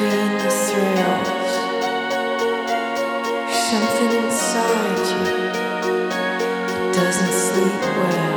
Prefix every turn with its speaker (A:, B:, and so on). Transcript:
A: between the thrills. Something inside you doesn't sleep well.